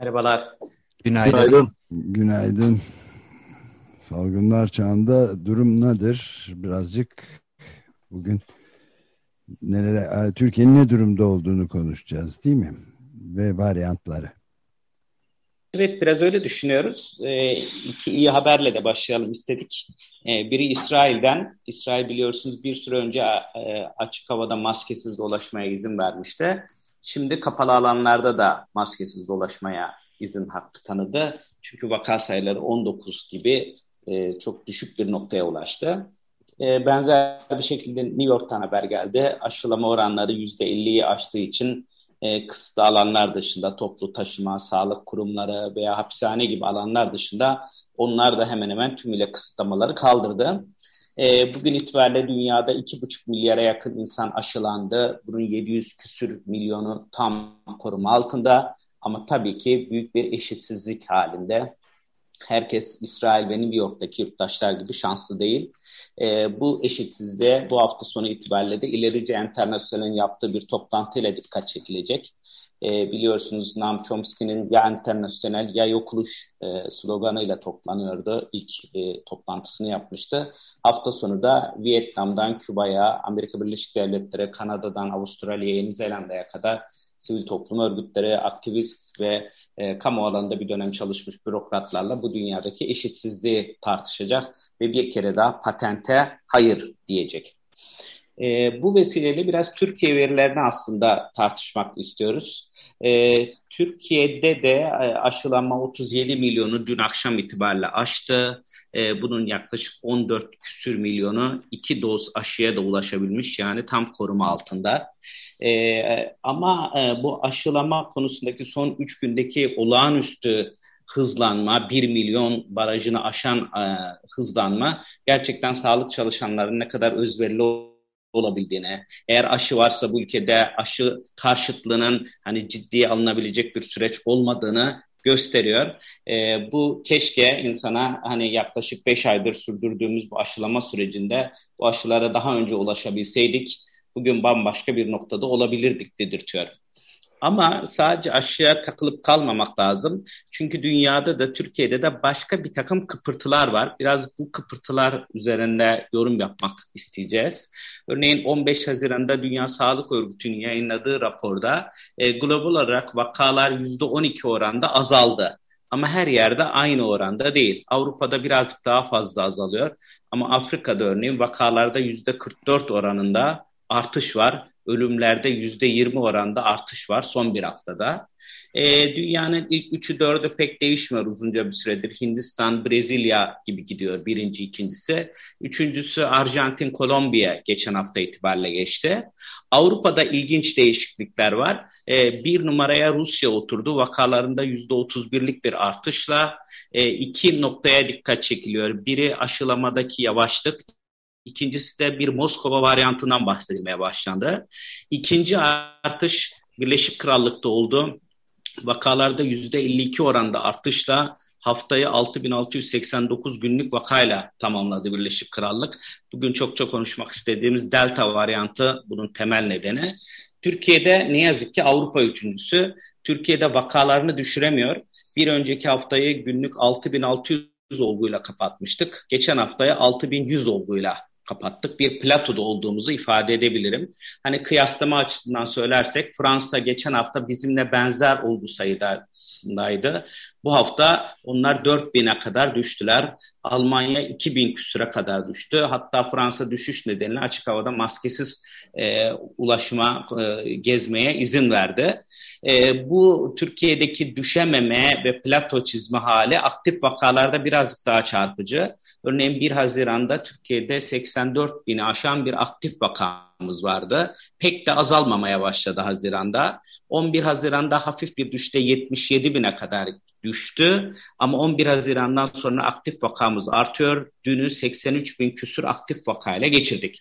Merhabalar. Günaydın. Günaydın. Günaydın. Salgınlar çağında durum nedir? Birazcık bugün nerede Türkiye'nin ne durumda olduğunu konuşacağız değil mi? Ve varyantları. Evet biraz öyle düşünüyoruz. E, iki iyi haberle de başlayalım istedik. E, biri İsrail'den. İsrail biliyorsunuz bir süre önce e, açık havada maskesiz dolaşmaya izin vermişti. Şimdi kapalı alanlarda da maskesiz dolaşmaya izin hakkı tanıdı. Çünkü vaka sayıları 19 gibi e, çok düşük bir noktaya ulaştı. E, benzer bir şekilde New York'tan haber geldi. Aşılama oranları %50'yi aştığı için e, kısıtlı alanlar dışında toplu taşıma, sağlık kurumları veya hapishane gibi alanlar dışında onlar da hemen hemen tümüyle kısıtlamaları kaldırdı. E, bugün itibariyle dünyada 2,5 milyara yakın insan aşılandı. Bunun 700 küsür milyonu tam koruma altında. Ama tabii ki büyük bir eşitsizlik halinde. Herkes İsrail ve New York'taki yurttaşlar gibi şanslı değil. E, bu eşitsizliğe bu hafta sonu itibariyle de ilerici internasyonelin yaptığı bir toplantıyla dikkat çekilecek. E, biliyorsunuz Noam Chomsky'nin ya internasyonel ya yokuluş e, sloganıyla toplanıyordu. İlk e, toplantısını yapmıştı. Hafta sonu da Vietnam'dan Küba'ya, Amerika Birleşik Devletleri, Kanada'dan Avustralya'ya, Yeni Zelanda'ya kadar sivil toplum örgütleri, aktivist ve e, kamu alanında bir dönem çalışmış bürokratlarla bu dünyadaki eşitsizliği tartışacak ve bir kere daha patente hayır diyecek. E, bu vesileyle biraz Türkiye verilerini aslında tartışmak istiyoruz. E, Türkiye'de de e, aşılanma 37 milyonu dün akşam itibariyle aştı. E, bunun yaklaşık 14 küsür milyonu iki doz aşıya da ulaşabilmiş yani tam koruma altında. E, ama e, bu aşılama konusundaki son 3 gündeki olağanüstü hızlanma, 1 milyon barajını aşan e, hızlanma gerçekten sağlık çalışanlarının ne kadar özverili olabildiğine, eğer aşı varsa bu ülkede aşı karşıtlığının hani ciddiye alınabilecek bir süreç olmadığını gösteriyor. E, bu keşke insana hani yaklaşık 5 aydır sürdürdüğümüz bu aşılama sürecinde bu aşılara daha önce ulaşabilseydik bugün bambaşka bir noktada olabilirdik dedirtiyor. Ama sadece aşıya takılıp kalmamak lazım. Çünkü dünyada da Türkiye'de de başka bir takım kıpırtılar var. Biraz bu kıpırtılar üzerinde yorum yapmak isteyeceğiz. Örneğin 15 Haziran'da Dünya Sağlık Örgütü'nün yayınladığı raporda e, global olarak vakalar %12 oranda azaldı. Ama her yerde aynı oranda değil. Avrupa'da birazcık daha fazla azalıyor. Ama Afrika'da örneğin vakalarda %44 oranında artış var ölümlerde yüzde yirmi oranda artış var son bir haftada. E, dünyanın ilk üçü dördü pek değişmiyor uzunca bir süredir. Hindistan, Brezilya gibi gidiyor birinci, ikincisi. Üçüncüsü Arjantin, Kolombiya geçen hafta itibariyle geçti. Avrupa'da ilginç değişiklikler var. E, bir numaraya Rusya oturdu. Vakalarında yüzde otuz birlik bir artışla e, iki noktaya dikkat çekiliyor. Biri aşılamadaki yavaşlık, İkincisi de bir Moskova varyantından bahsedilmeye başlandı. İkinci artış Birleşik Krallık'ta oldu. Vakalarda %52 oranda artışla haftayı 6689 günlük vakayla tamamladı Birleşik Krallık. Bugün çok çok konuşmak istediğimiz Delta varyantı bunun temel nedeni. Türkiye'de ne yazık ki Avrupa üçüncüsü. Türkiye'de vakalarını düşüremiyor. Bir önceki haftayı günlük 6600 olguyla kapatmıştık. Geçen haftaya 6100 olguyla kapattık. Bir platoda olduğumuzu ifade edebilirim. Hani kıyaslama açısından söylersek Fransa geçen hafta bizimle benzer olgu sayıdaydı. Bu hafta onlar 4000'e kadar düştüler. Almanya 2000 küsüre kadar düştü. Hatta Fransa düşüş nedeniyle açık havada maskesiz e, ulaşma, e, gezmeye izin verdi. E, bu Türkiye'deki düşememe ve plato çizme hali aktif vakalarda birazcık daha çarpıcı. Örneğin 1 Haziran'da Türkiye'de 84 bini aşan bir aktif vakamız vardı. Pek de azalmamaya başladı Haziran'da. 11 Haziran'da hafif bir düşte 77 bine kadar düştü. Ama 11 Haziran'dan sonra aktif vakamız artıyor. Dünü 83 bin küsur aktif vakayla geçirdik.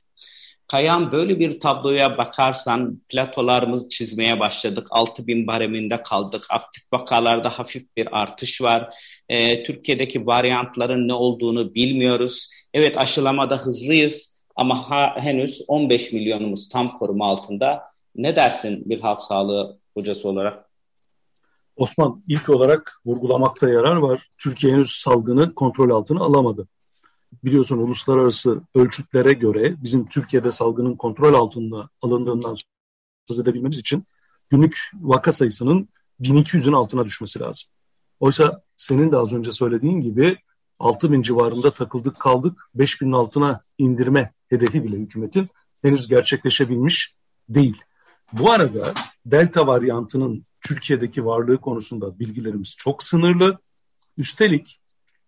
Kayan böyle bir tabloya bakarsan platolarımız çizmeye başladık. 6 bin bareminde kaldık. Aktif vakalarda hafif bir artış var. Ee, Türkiye'deki varyantların ne olduğunu bilmiyoruz. Evet aşılamada hızlıyız ama ha, henüz 15 milyonumuz tam koruma altında. Ne dersin bir halk sağlığı hocası olarak? Osman ilk olarak vurgulamakta yarar var. Türkiye henüz salgını kontrol altına alamadı. Biliyorsun uluslararası ölçütlere göre bizim Türkiye'de salgının kontrol altında alındığından söz edebilmemiz için günlük vaka sayısının 1200'ün altına düşmesi lazım. Oysa senin de az önce söylediğin gibi 6000 civarında takıldık kaldık 5000'in altına indirme hedefi bile hükümetin henüz gerçekleşebilmiş değil. Bu arada delta varyantının Türkiye'deki varlığı konusunda bilgilerimiz çok sınırlı. Üstelik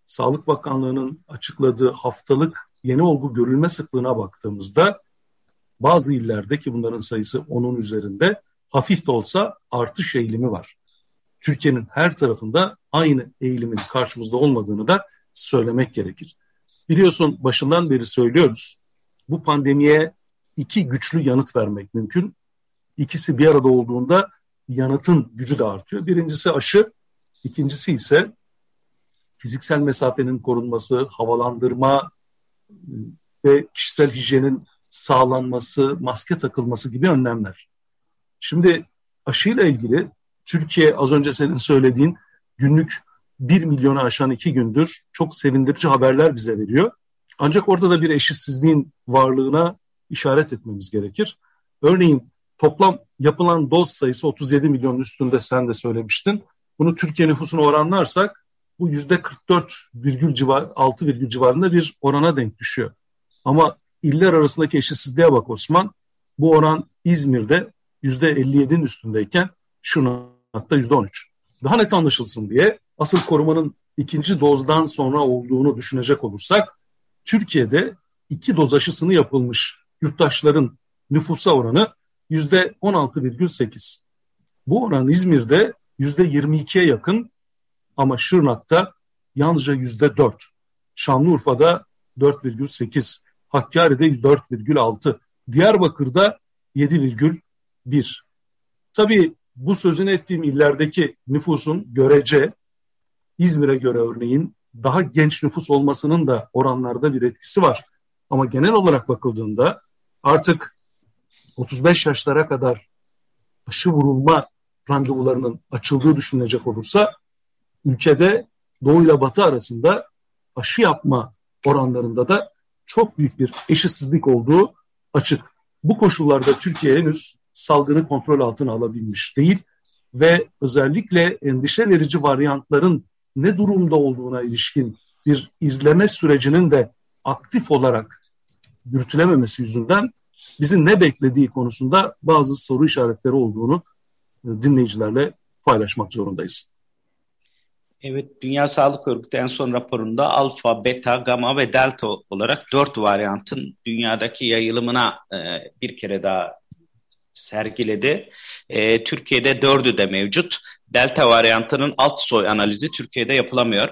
Sağlık Bakanlığı'nın açıkladığı haftalık yeni olgu görülme sıklığına baktığımızda bazı illerde ki bunların sayısı onun üzerinde hafif de olsa artış eğilimi var. Türkiye'nin her tarafında aynı eğilimin karşımızda olmadığını da söylemek gerekir. Biliyorsun başından beri söylüyoruz. Bu pandemiye iki güçlü yanıt vermek mümkün. İkisi bir arada olduğunda yanıtın gücü de artıyor. Birincisi aşı, ikincisi ise fiziksel mesafenin korunması, havalandırma e, ve kişisel hijyenin sağlanması, maske takılması gibi önlemler. Şimdi aşıyla ilgili Türkiye az önce senin söylediğin günlük 1 milyonu aşan iki gündür çok sevindirici haberler bize veriyor. Ancak orada da bir eşitsizliğin varlığına işaret etmemiz gerekir. Örneğin toplam yapılan doz sayısı 37 milyon üstünde sen de söylemiştin. Bunu Türkiye nüfusuna oranlarsak bu yüzde 44 virgül civar, 6 virgül civarında bir orana denk düşüyor. Ama iller arasındaki eşitsizliğe bak Osman. Bu oran İzmir'de yüzde 57'nin üstündeyken Şırnak'ta yüzde 13. Daha net anlaşılsın diye asıl korumanın ikinci dozdan sonra olduğunu düşünecek olursak Türkiye'de iki doz aşısını yapılmış yurttaşların nüfusa oranı 16,8. Bu oran İzmir'de yüzde 22'ye yakın ama Şırnak'ta yalnızca yüzde 4. Şanlıurfa'da 4,8. Hakkari'de 4,6. Diyarbakır'da 7,1. Tabii bu sözünü ettiğim illerdeki nüfusun görece İzmir'e göre örneğin daha genç nüfus olmasının da oranlarda bir etkisi var. Ama genel olarak bakıldığında artık 35 yaşlara kadar aşı vurulma randevularının açıldığı düşünülecek olursa ülkede doğu ile batı arasında aşı yapma oranlarında da çok büyük bir eşitsizlik olduğu açık. Bu koşullarda Türkiye henüz salgını kontrol altına alabilmiş değil ve özellikle endişe verici varyantların ne durumda olduğuna ilişkin bir izleme sürecinin de aktif olarak yürütülememesi yüzünden bizi ne beklediği konusunda bazı soru işaretleri olduğunu e, dinleyicilerle paylaşmak zorundayız. Evet, Dünya Sağlık Örgütü en son raporunda alfa, beta, gamma ve delta olarak dört varyantın dünyadaki yayılımına e, bir kere daha sergiledi. E, Türkiye'de dördü de mevcut. Delta varyantının alt soy analizi Türkiye'de yapılamıyor.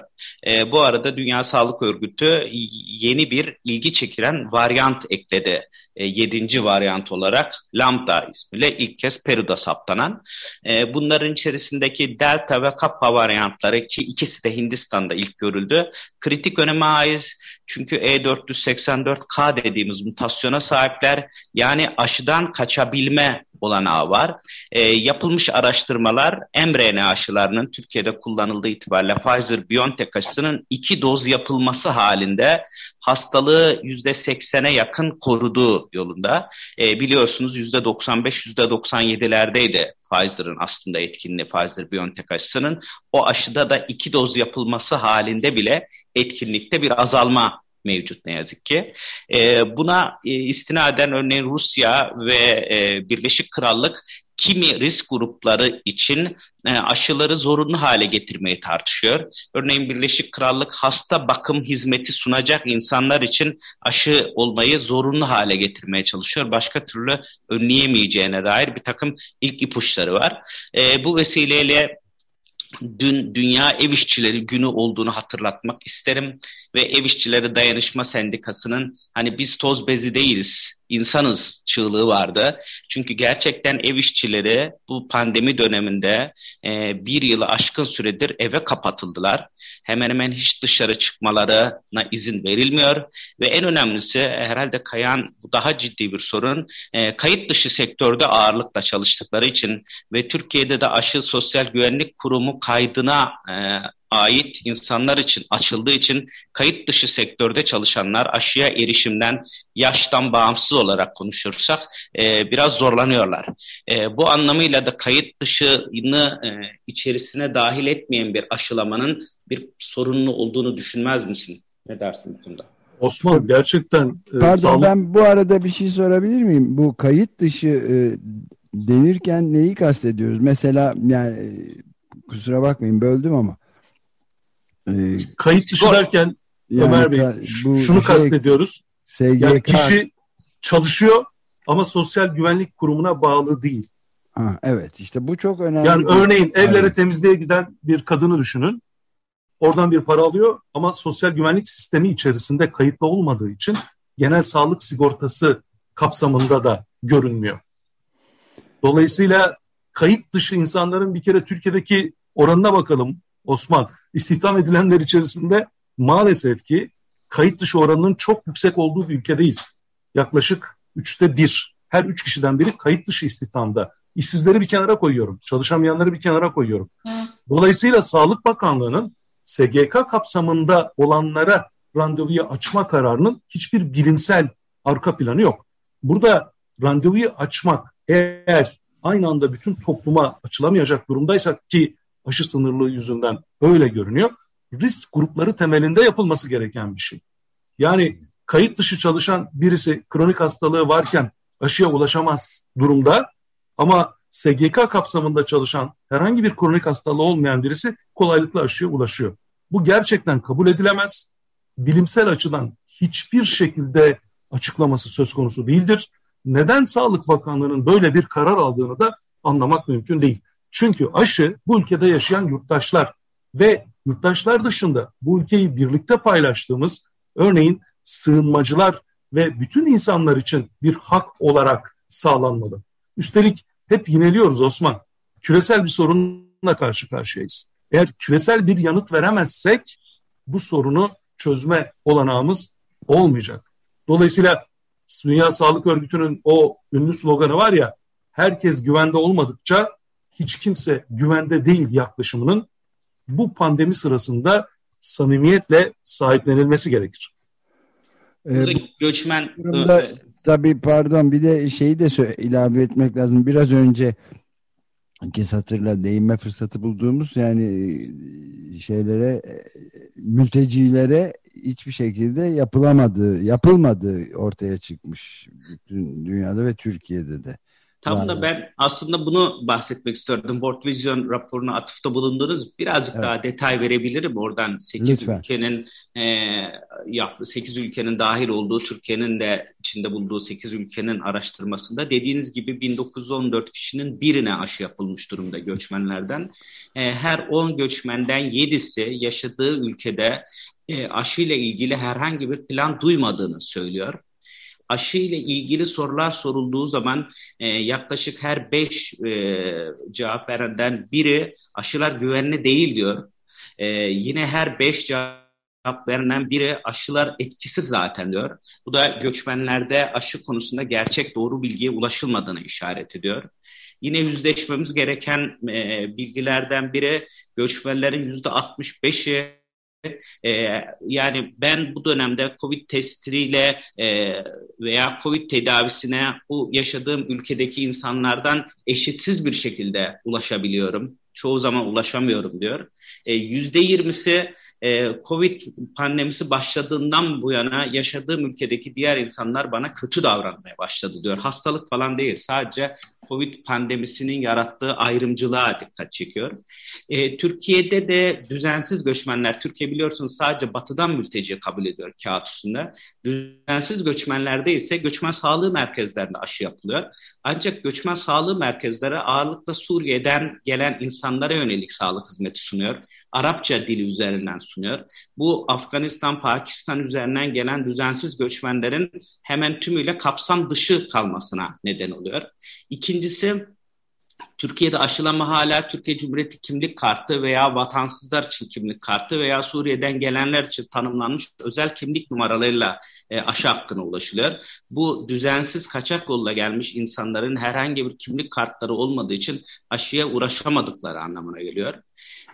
E, bu arada Dünya Sağlık Örgütü yeni bir ilgi çekilen varyant ekledi. E, yedinci varyant olarak Lambda ismiyle ilk kez Peru'da saptanan. E, bunların içerisindeki Delta ve Kappa varyantları ki ikisi de Hindistan'da ilk görüldü. Kritik öneme ait çünkü E484K dediğimiz mutasyona sahipler yani aşıdan kaçabilme olanağı var. E, yapılmış araştırmalar mRNA aşılarının Türkiye'de kullanıldığı itibariyle Pfizer-BioNTech aşısının iki doz yapılması halinde hastalığı yüzde seksene yakın koruduğu yolunda. E, biliyorsunuz yüzde 95 yüzde 97'lerdeydi Pfizer'ın aslında etkinliği Pfizer-BioNTech aşısının. O aşıda da iki doz yapılması halinde bile etkinlikte bir azalma mevcut ne yazık ki. E, buna e, istinaden örneğin Rusya ve e, Birleşik Krallık kimi risk grupları için e, aşıları zorunlu hale getirmeyi tartışıyor. Örneğin Birleşik Krallık hasta bakım hizmeti sunacak insanlar için aşı olmayı zorunlu hale getirmeye çalışıyor. Başka türlü önleyemeyeceğine dair bir takım ilk ipuçları var. E, bu vesileyle dün Dünya Ev İşçileri Günü olduğunu hatırlatmak isterim ve Ev İşçileri Dayanışma Sendikası'nın hani biz toz bezi değiliz, insanız çığlığı vardı. Çünkü gerçekten ev işçileri bu pandemi döneminde e, bir yılı aşkın süredir eve kapatıldılar. Hemen hemen hiç dışarı çıkmalarına izin verilmiyor ve en önemlisi herhalde kayan bu daha ciddi bir sorun. E, kayıt dışı sektörde ağırlıkla çalıştıkları için ve Türkiye'de de aşı sosyal güvenlik kurumu kaydına e, ait insanlar için açıldığı için kayıt dışı sektörde çalışanlar aşıya erişimden yaştan bağımsız olarak konuşursak e, biraz zorlanıyorlar. E, bu anlamıyla da kayıt dışını e, içerisine dahil etmeyen bir aşılamanın bir sorunlu olduğunu düşünmez misin? Ne dersin bu konuda? Osman gerçekten... E, Pardon sağlık... ben bu arada bir şey sorabilir miyim? Bu kayıt dışı e, denirken neyi kastediyoruz? Mesela yani e, kusura bakmayın böldüm ama ee, Kayıt dışı derken yani, Ömer Bey bu şunu şey, kastediyoruz. SGK... Yani kişi çalışıyor ama sosyal güvenlik kurumuna bağlı değil. Ha, evet işte bu çok önemli. Yani örneğin evlere evet. temizliğe giden bir kadını düşünün. Oradan bir para alıyor ama sosyal güvenlik sistemi içerisinde kayıtlı olmadığı için genel sağlık sigortası kapsamında da görünmüyor. Dolayısıyla kayıt dışı insanların bir kere Türkiye'deki oranına bakalım Osman istihdam edilenler içerisinde maalesef ki kayıt dışı oranının çok yüksek olduğu bir ülkedeyiz. Yaklaşık üçte bir. Her üç kişiden biri kayıt dışı istihdamda. İşsizleri bir kenara koyuyorum. Çalışamayanları bir kenara koyuyorum. Dolayısıyla Sağlık Bakanlığı'nın SGK kapsamında olanlara randevuyu açma kararının hiçbir bilimsel arka planı yok. Burada randevuyu açmak eğer aynı anda bütün topluma açılamayacak durumdaysak ki aşı sınırlığı yüzünden öyle görünüyor. Risk grupları temelinde yapılması gereken bir şey. Yani kayıt dışı çalışan birisi kronik hastalığı varken aşıya ulaşamaz durumda ama SGK kapsamında çalışan herhangi bir kronik hastalığı olmayan birisi kolaylıkla aşıya ulaşıyor. Bu gerçekten kabul edilemez. Bilimsel açıdan hiçbir şekilde açıklaması söz konusu değildir. Neden Sağlık Bakanlığı'nın böyle bir karar aldığını da anlamak mümkün değil. Çünkü aşı bu ülkede yaşayan yurttaşlar ve yurttaşlar dışında bu ülkeyi birlikte paylaştığımız örneğin sığınmacılar ve bütün insanlar için bir hak olarak sağlanmalı. Üstelik hep yineliyoruz Osman. Küresel bir sorunla karşı karşıyayız. Eğer küresel bir yanıt veremezsek bu sorunu çözme olanağımız olmayacak. Dolayısıyla Dünya Sağlık Örgütü'nün o ünlü sloganı var ya, herkes güvende olmadıkça hiç kimse güvende değil yaklaşımının bu pandemi sırasında samimiyetle sahiplenilmesi gerekir. Ee, göçmen durumda, tabii pardon bir de şeyi de ilave etmek lazım. Biraz önce ki hatırla değinme fırsatı bulduğumuz yani e, şeylere e, mültecilere hiçbir şekilde yapılamadığı, yapılmadığı ortaya çıkmış bütün dünyada ve Türkiye'de de. Tam yani. da ben aslında bunu bahsetmek istiyordum. World Vision raporuna atıfta bulundunuz. Birazcık evet. daha detay verebilirim oradan 8 Lütfen. ülkenin e, yaptığı 8 ülkenin dahil olduğu Türkiye'nin de içinde bulduğu 8 ülkenin araştırmasında dediğiniz gibi 1914 kişinin birine aşı yapılmış durumda göçmenlerden. E, her 10 göçmenden 7'si yaşadığı ülkede e, aşı ile ilgili herhangi bir plan duymadığını söylüyor aşı ile ilgili sorular sorulduğu zaman e, yaklaşık her beş e, cevap verenden biri aşılar güvenli değil diyor. E, yine her beş cevap verilen biri aşılar etkisiz zaten diyor. Bu da göçmenlerde aşı konusunda gerçek doğru bilgiye ulaşılmadığını işaret ediyor. Yine yüzleşmemiz gereken e, bilgilerden biri göçmenlerin yüzde 65'i e, yani ben bu dönemde COVID testiyle e, veya COVID tedavisine bu yaşadığım ülkedeki insanlardan eşitsiz bir şekilde ulaşabiliyorum çoğu zaman ulaşamıyorum diyor. E, yüzde yirmisi e, Covid pandemisi başladığından bu yana yaşadığım ülkedeki diğer insanlar bana kötü davranmaya başladı diyor. Hastalık falan değil sadece Covid pandemisinin yarattığı ayrımcılığa dikkat çekiyor. E, Türkiye'de de düzensiz göçmenler, Türkiye biliyorsunuz sadece batıdan mülteci kabul ediyor kağıt üstünde. Düzensiz göçmenlerde ise göçmen sağlığı merkezlerinde aşı yapılıyor. Ancak göçmen sağlığı merkezleri ağırlıkla Suriye'den gelen insanlara yönelik sağlık hizmeti sunuyor. Arapça dili üzerinden sunuyor. Bu Afganistan, Pakistan üzerinden gelen düzensiz göçmenlerin hemen tümüyle kapsam dışı kalmasına neden oluyor. İkincisi Türkiye'de aşılama hala Türkiye Cumhuriyeti kimlik kartı veya vatansızlar için kimlik kartı veya Suriye'den gelenler için tanımlanmış özel kimlik numaralarıyla e, aşı hakkına ulaşılıyor. Bu düzensiz kaçak yolla gelmiş insanların herhangi bir kimlik kartları olmadığı için aşıya uğraşamadıkları anlamına geliyor.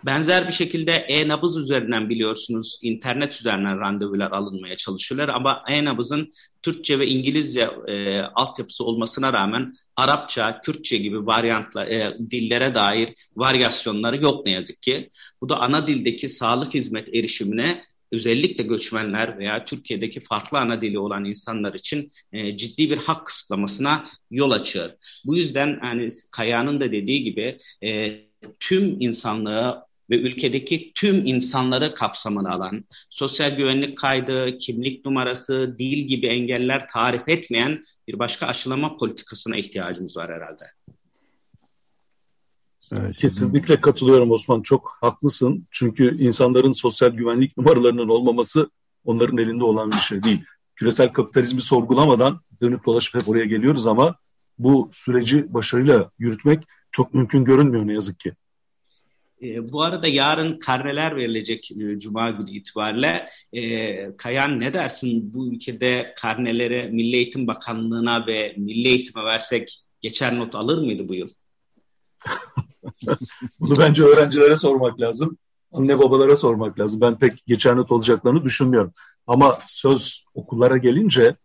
Benzer bir şekilde e-nabız üzerinden biliyorsunuz internet üzerinden randevular alınmaya çalışıyorlar ama e-nabızın Türkçe ve İngilizce e, altyapısı olmasına rağmen Arapça, Kürtçe gibi varyantlar, e, dillere dair varyasyonları yok ne yazık ki. Bu da ana dildeki sağlık hizmet erişimine özellikle göçmenler veya Türkiye'deki farklı ana dili olan insanlar için e, ciddi bir hak kısıtlamasına yol açıyor. Bu yüzden yani Kaya'nın da dediği gibi e, tüm insanlığı ve ülkedeki tüm insanları kapsamına alan, sosyal güvenlik kaydı, kimlik numarası, dil gibi engeller tarif etmeyen bir başka aşılama politikasına ihtiyacımız var herhalde. Evet. Kesinlikle katılıyorum Osman. Çok haklısın. Çünkü insanların sosyal güvenlik numaralarının olmaması onların elinde olan bir şey değil. Küresel kapitalizmi sorgulamadan dönüp dolaşıp hep oraya geliyoruz ama bu süreci başarıyla yürütmek çok mümkün görünmüyor ne yazık ki. E, bu arada yarın karneler verilecek e, Cuma günü itibariyle. E, Kayan ne dersin bu ülkede karneleri Milli Eğitim Bakanlığı'na ve Milli Eğitim'e versek geçer not alır mıydı bu yıl? Bunu bence öğrencilere sormak lazım. Anne babalara sormak lazım. Ben pek geçer not olacaklarını düşünmüyorum. Ama söz okullara gelince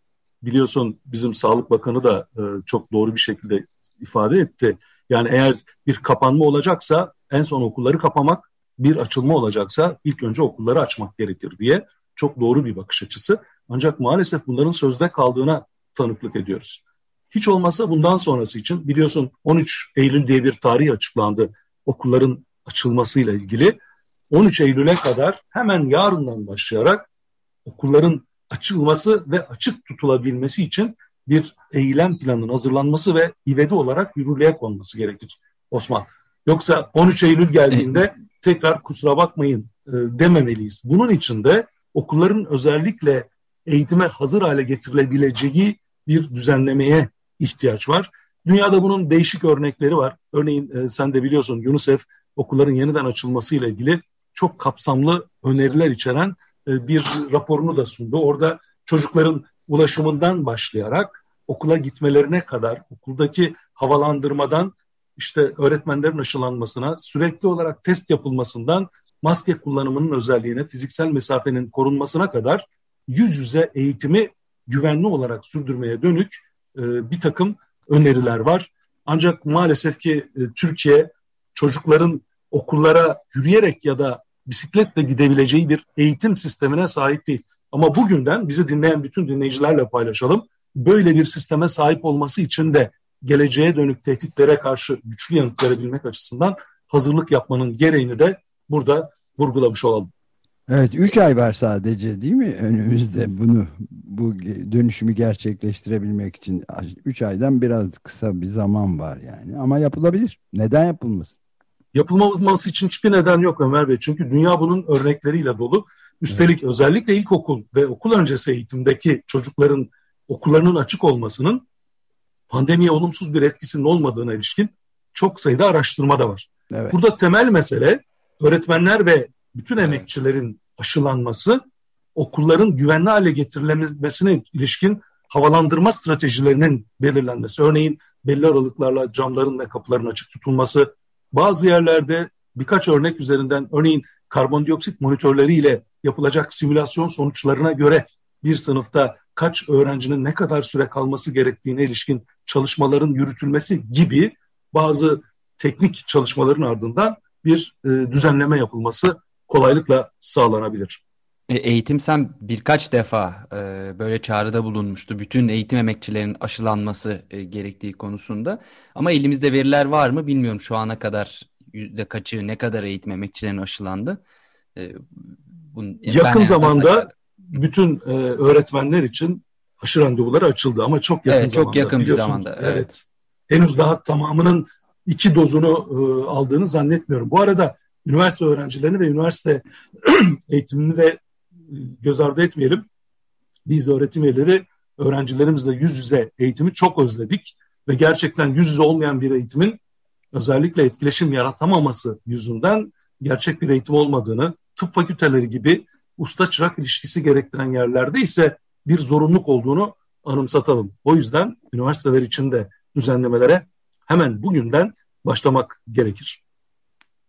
biliyorsun bizim Sağlık Bakanı da e, çok doğru bir şekilde ifade etti. Yani eğer bir kapanma olacaksa en son okulları kapamak, bir açılma olacaksa ilk önce okulları açmak gerekir diye çok doğru bir bakış açısı. Ancak maalesef bunların sözde kaldığına tanıklık ediyoruz. Hiç olmazsa bundan sonrası için biliyorsun 13 Eylül diye bir tarih açıklandı okulların açılmasıyla ilgili. 13 Eylül'e kadar hemen yarından başlayarak okulların açılması ve açık tutulabilmesi için bir eylem planının hazırlanması ve ivedi olarak yürürlüğe konması gerekir Osman. Yoksa 13 Eylül geldiğinde tekrar kusura bakmayın e, dememeliyiz. Bunun için de okulların özellikle eğitime hazır hale getirilebileceği bir düzenlemeye ihtiyaç var. Dünyada bunun değişik örnekleri var. Örneğin e, sen de biliyorsun UNICEF okulların yeniden açılması ile ilgili çok kapsamlı öneriler içeren e, bir raporunu da sundu. Orada çocukların ulaşımından başlayarak okula gitmelerine kadar okuldaki havalandırmadan işte öğretmenlerin aşılanmasına, sürekli olarak test yapılmasından maske kullanımının özelliğine, fiziksel mesafenin korunmasına kadar yüz yüze eğitimi güvenli olarak sürdürmeye dönük e, bir takım öneriler var. Ancak maalesef ki e, Türkiye çocukların okullara yürüyerek ya da bisikletle gidebileceği bir eğitim sistemine sahip değil. Ama bugünden bizi dinleyen bütün dinleyicilerle paylaşalım. Böyle bir sisteme sahip olması için de geleceğe dönük tehditlere karşı güçlü yanıt verebilmek açısından hazırlık yapmanın gereğini de burada vurgulamış olalım. Evet, üç ay var sadece değil mi önümüzde bunu bu dönüşümü gerçekleştirebilmek için üç aydan biraz kısa bir zaman var yani ama yapılabilir. Neden yapılmasın? Yapılmaması için hiçbir neden yok Ömer Bey çünkü dünya bunun örnekleriyle dolu. Üstelik evet. özellikle ilkokul ve okul öncesi eğitimdeki çocukların okullarının açık olmasının pandemiye olumsuz bir etkisinin olmadığına ilişkin çok sayıda araştırma da var. Evet. Burada temel mesele öğretmenler ve bütün emekçilerin aşılanması okulların güvenli hale getirilmesine ilişkin havalandırma stratejilerinin belirlenmesi. Örneğin belli aralıklarla camların ve kapıların açık tutulması. Bazı yerlerde birkaç örnek üzerinden örneğin karbondioksit monitörleriyle yapılacak simülasyon sonuçlarına göre bir sınıfta kaç öğrencinin ne kadar süre kalması gerektiğine ilişkin çalışmaların yürütülmesi gibi bazı teknik çalışmaların ardından bir e, düzenleme yapılması kolaylıkla sağlanabilir. E, eğitim sen birkaç defa e, böyle çağrıda bulunmuştu. Bütün eğitim emekçilerinin aşılanması e, gerektiği konusunda. Ama elimizde veriler var mı bilmiyorum şu ana kadar yüzde kaçı ne kadar eğitim emekçilerinin aşılandı. E, bunun, Yakın zamanda bütün e, öğretmenler için aşı randevuları açıldı ama çok yakın evet, zamanda. Çok yakın bir zamanda. Evet. evet. Henüz daha tamamının iki dozunu e, aldığını zannetmiyorum. Bu arada üniversite öğrencilerini ve üniversite eğitimini de e, göz ardı etmeyelim. Biz öğretim üyeleri öğrencilerimizle yüz yüze eğitimi çok özledik ve gerçekten yüz yüze olmayan bir eğitimin özellikle etkileşim yaratamaması yüzünden gerçek bir eğitim olmadığını, tıp fakülteleri gibi usta çırak ilişkisi gerektiren yerlerde ise bir zorunluluk olduğunu anımsatalım. O yüzden üniversiteler için de düzenlemelere hemen bugünden başlamak gerekir.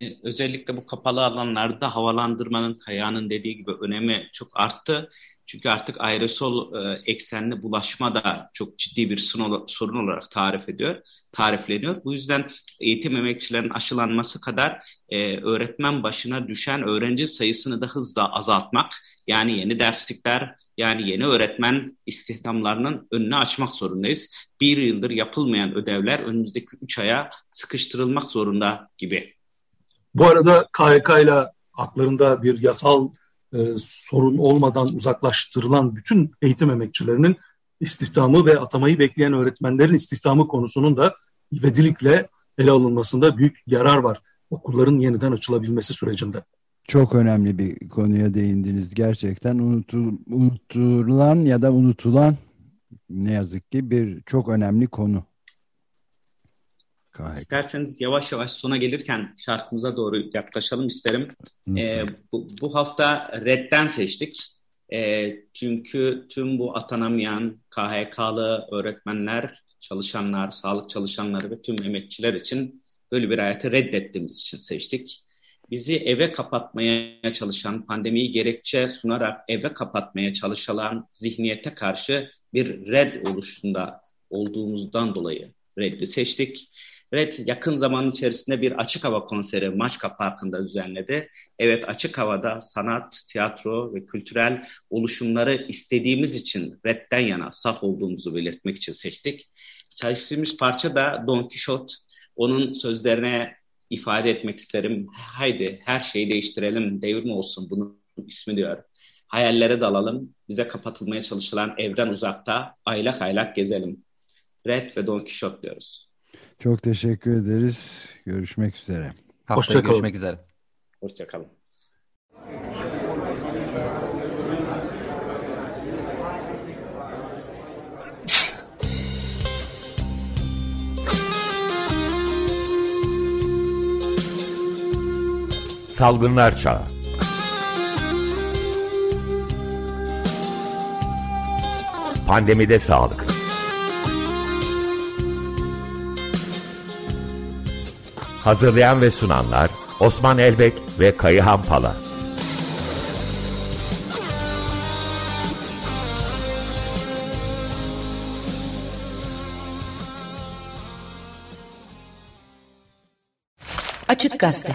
E, özellikle bu kapalı alanlarda havalandırmanın kayağının dediği gibi önemi çok arttı. Çünkü artık aerosol e, eksenli bulaşma da çok ciddi bir sorun olarak tarif ediyor, tarifleniyor. Bu yüzden eğitim emekçilerinin aşılanması kadar e, öğretmen başına düşen öğrenci sayısını da hızla azaltmak, yani yeni derslikler, yani yeni öğretmen istihdamlarının önünü açmak zorundayız. Bir yıldır yapılmayan ödevler önümüzdeki üç aya sıkıştırılmak zorunda gibi. Bu arada KHK ile aklarında bir yasal e, sorun olmadan uzaklaştırılan bütün eğitim emekçilerinin istihdamı ve atamayı bekleyen öğretmenlerin istihdamı konusunun da ivedilikle ele alınmasında büyük yarar var okulların yeniden açılabilmesi sürecinde. Çok önemli bir konuya değindiniz. Gerçekten unutul, unutulan ya da unutulan ne yazık ki bir çok önemli konu. Gayet. İsterseniz yavaş yavaş sona gelirken şarkımıza doğru yaklaşalım isterim. Ee, bu, bu hafta Red'den seçtik. E, çünkü tüm bu atanamayan KHK'lı öğretmenler, çalışanlar, sağlık çalışanları ve tüm emekçiler için böyle bir hayatı reddettiğimiz için seçtik. Bizi eve kapatmaya çalışan, pandemiyi gerekçe sunarak eve kapatmaya çalışılan zihniyete karşı bir red oluşunda olduğumuzdan dolayı reddi seçtik. Red yakın zaman içerisinde bir açık hava konseri Maçka Parkı'nda düzenledi. Evet açık havada sanat, tiyatro ve kültürel oluşumları istediğimiz için Red'den yana saf olduğumuzu belirtmek için seçtik. Çalıştığımız parça da Don Quixote. Onun sözlerine ifade etmek isterim. Haydi her şeyi değiştirelim, devrim olsun bunun ismi diyor. Hayallere dalalım, bize kapatılmaya çalışılan evden uzakta aylak aylak gezelim. Red ve Don Quixote diyoruz. Çok teşekkür ederiz. Görüşmek üzere. Haftaya görüşmek üzere. Hoşçakalın. Salgınlar Çağı. Pandemide Sağlık. Hazırlayan ve sunanlar Osman Elbek ve Kayıhan Pala. Açık Gazete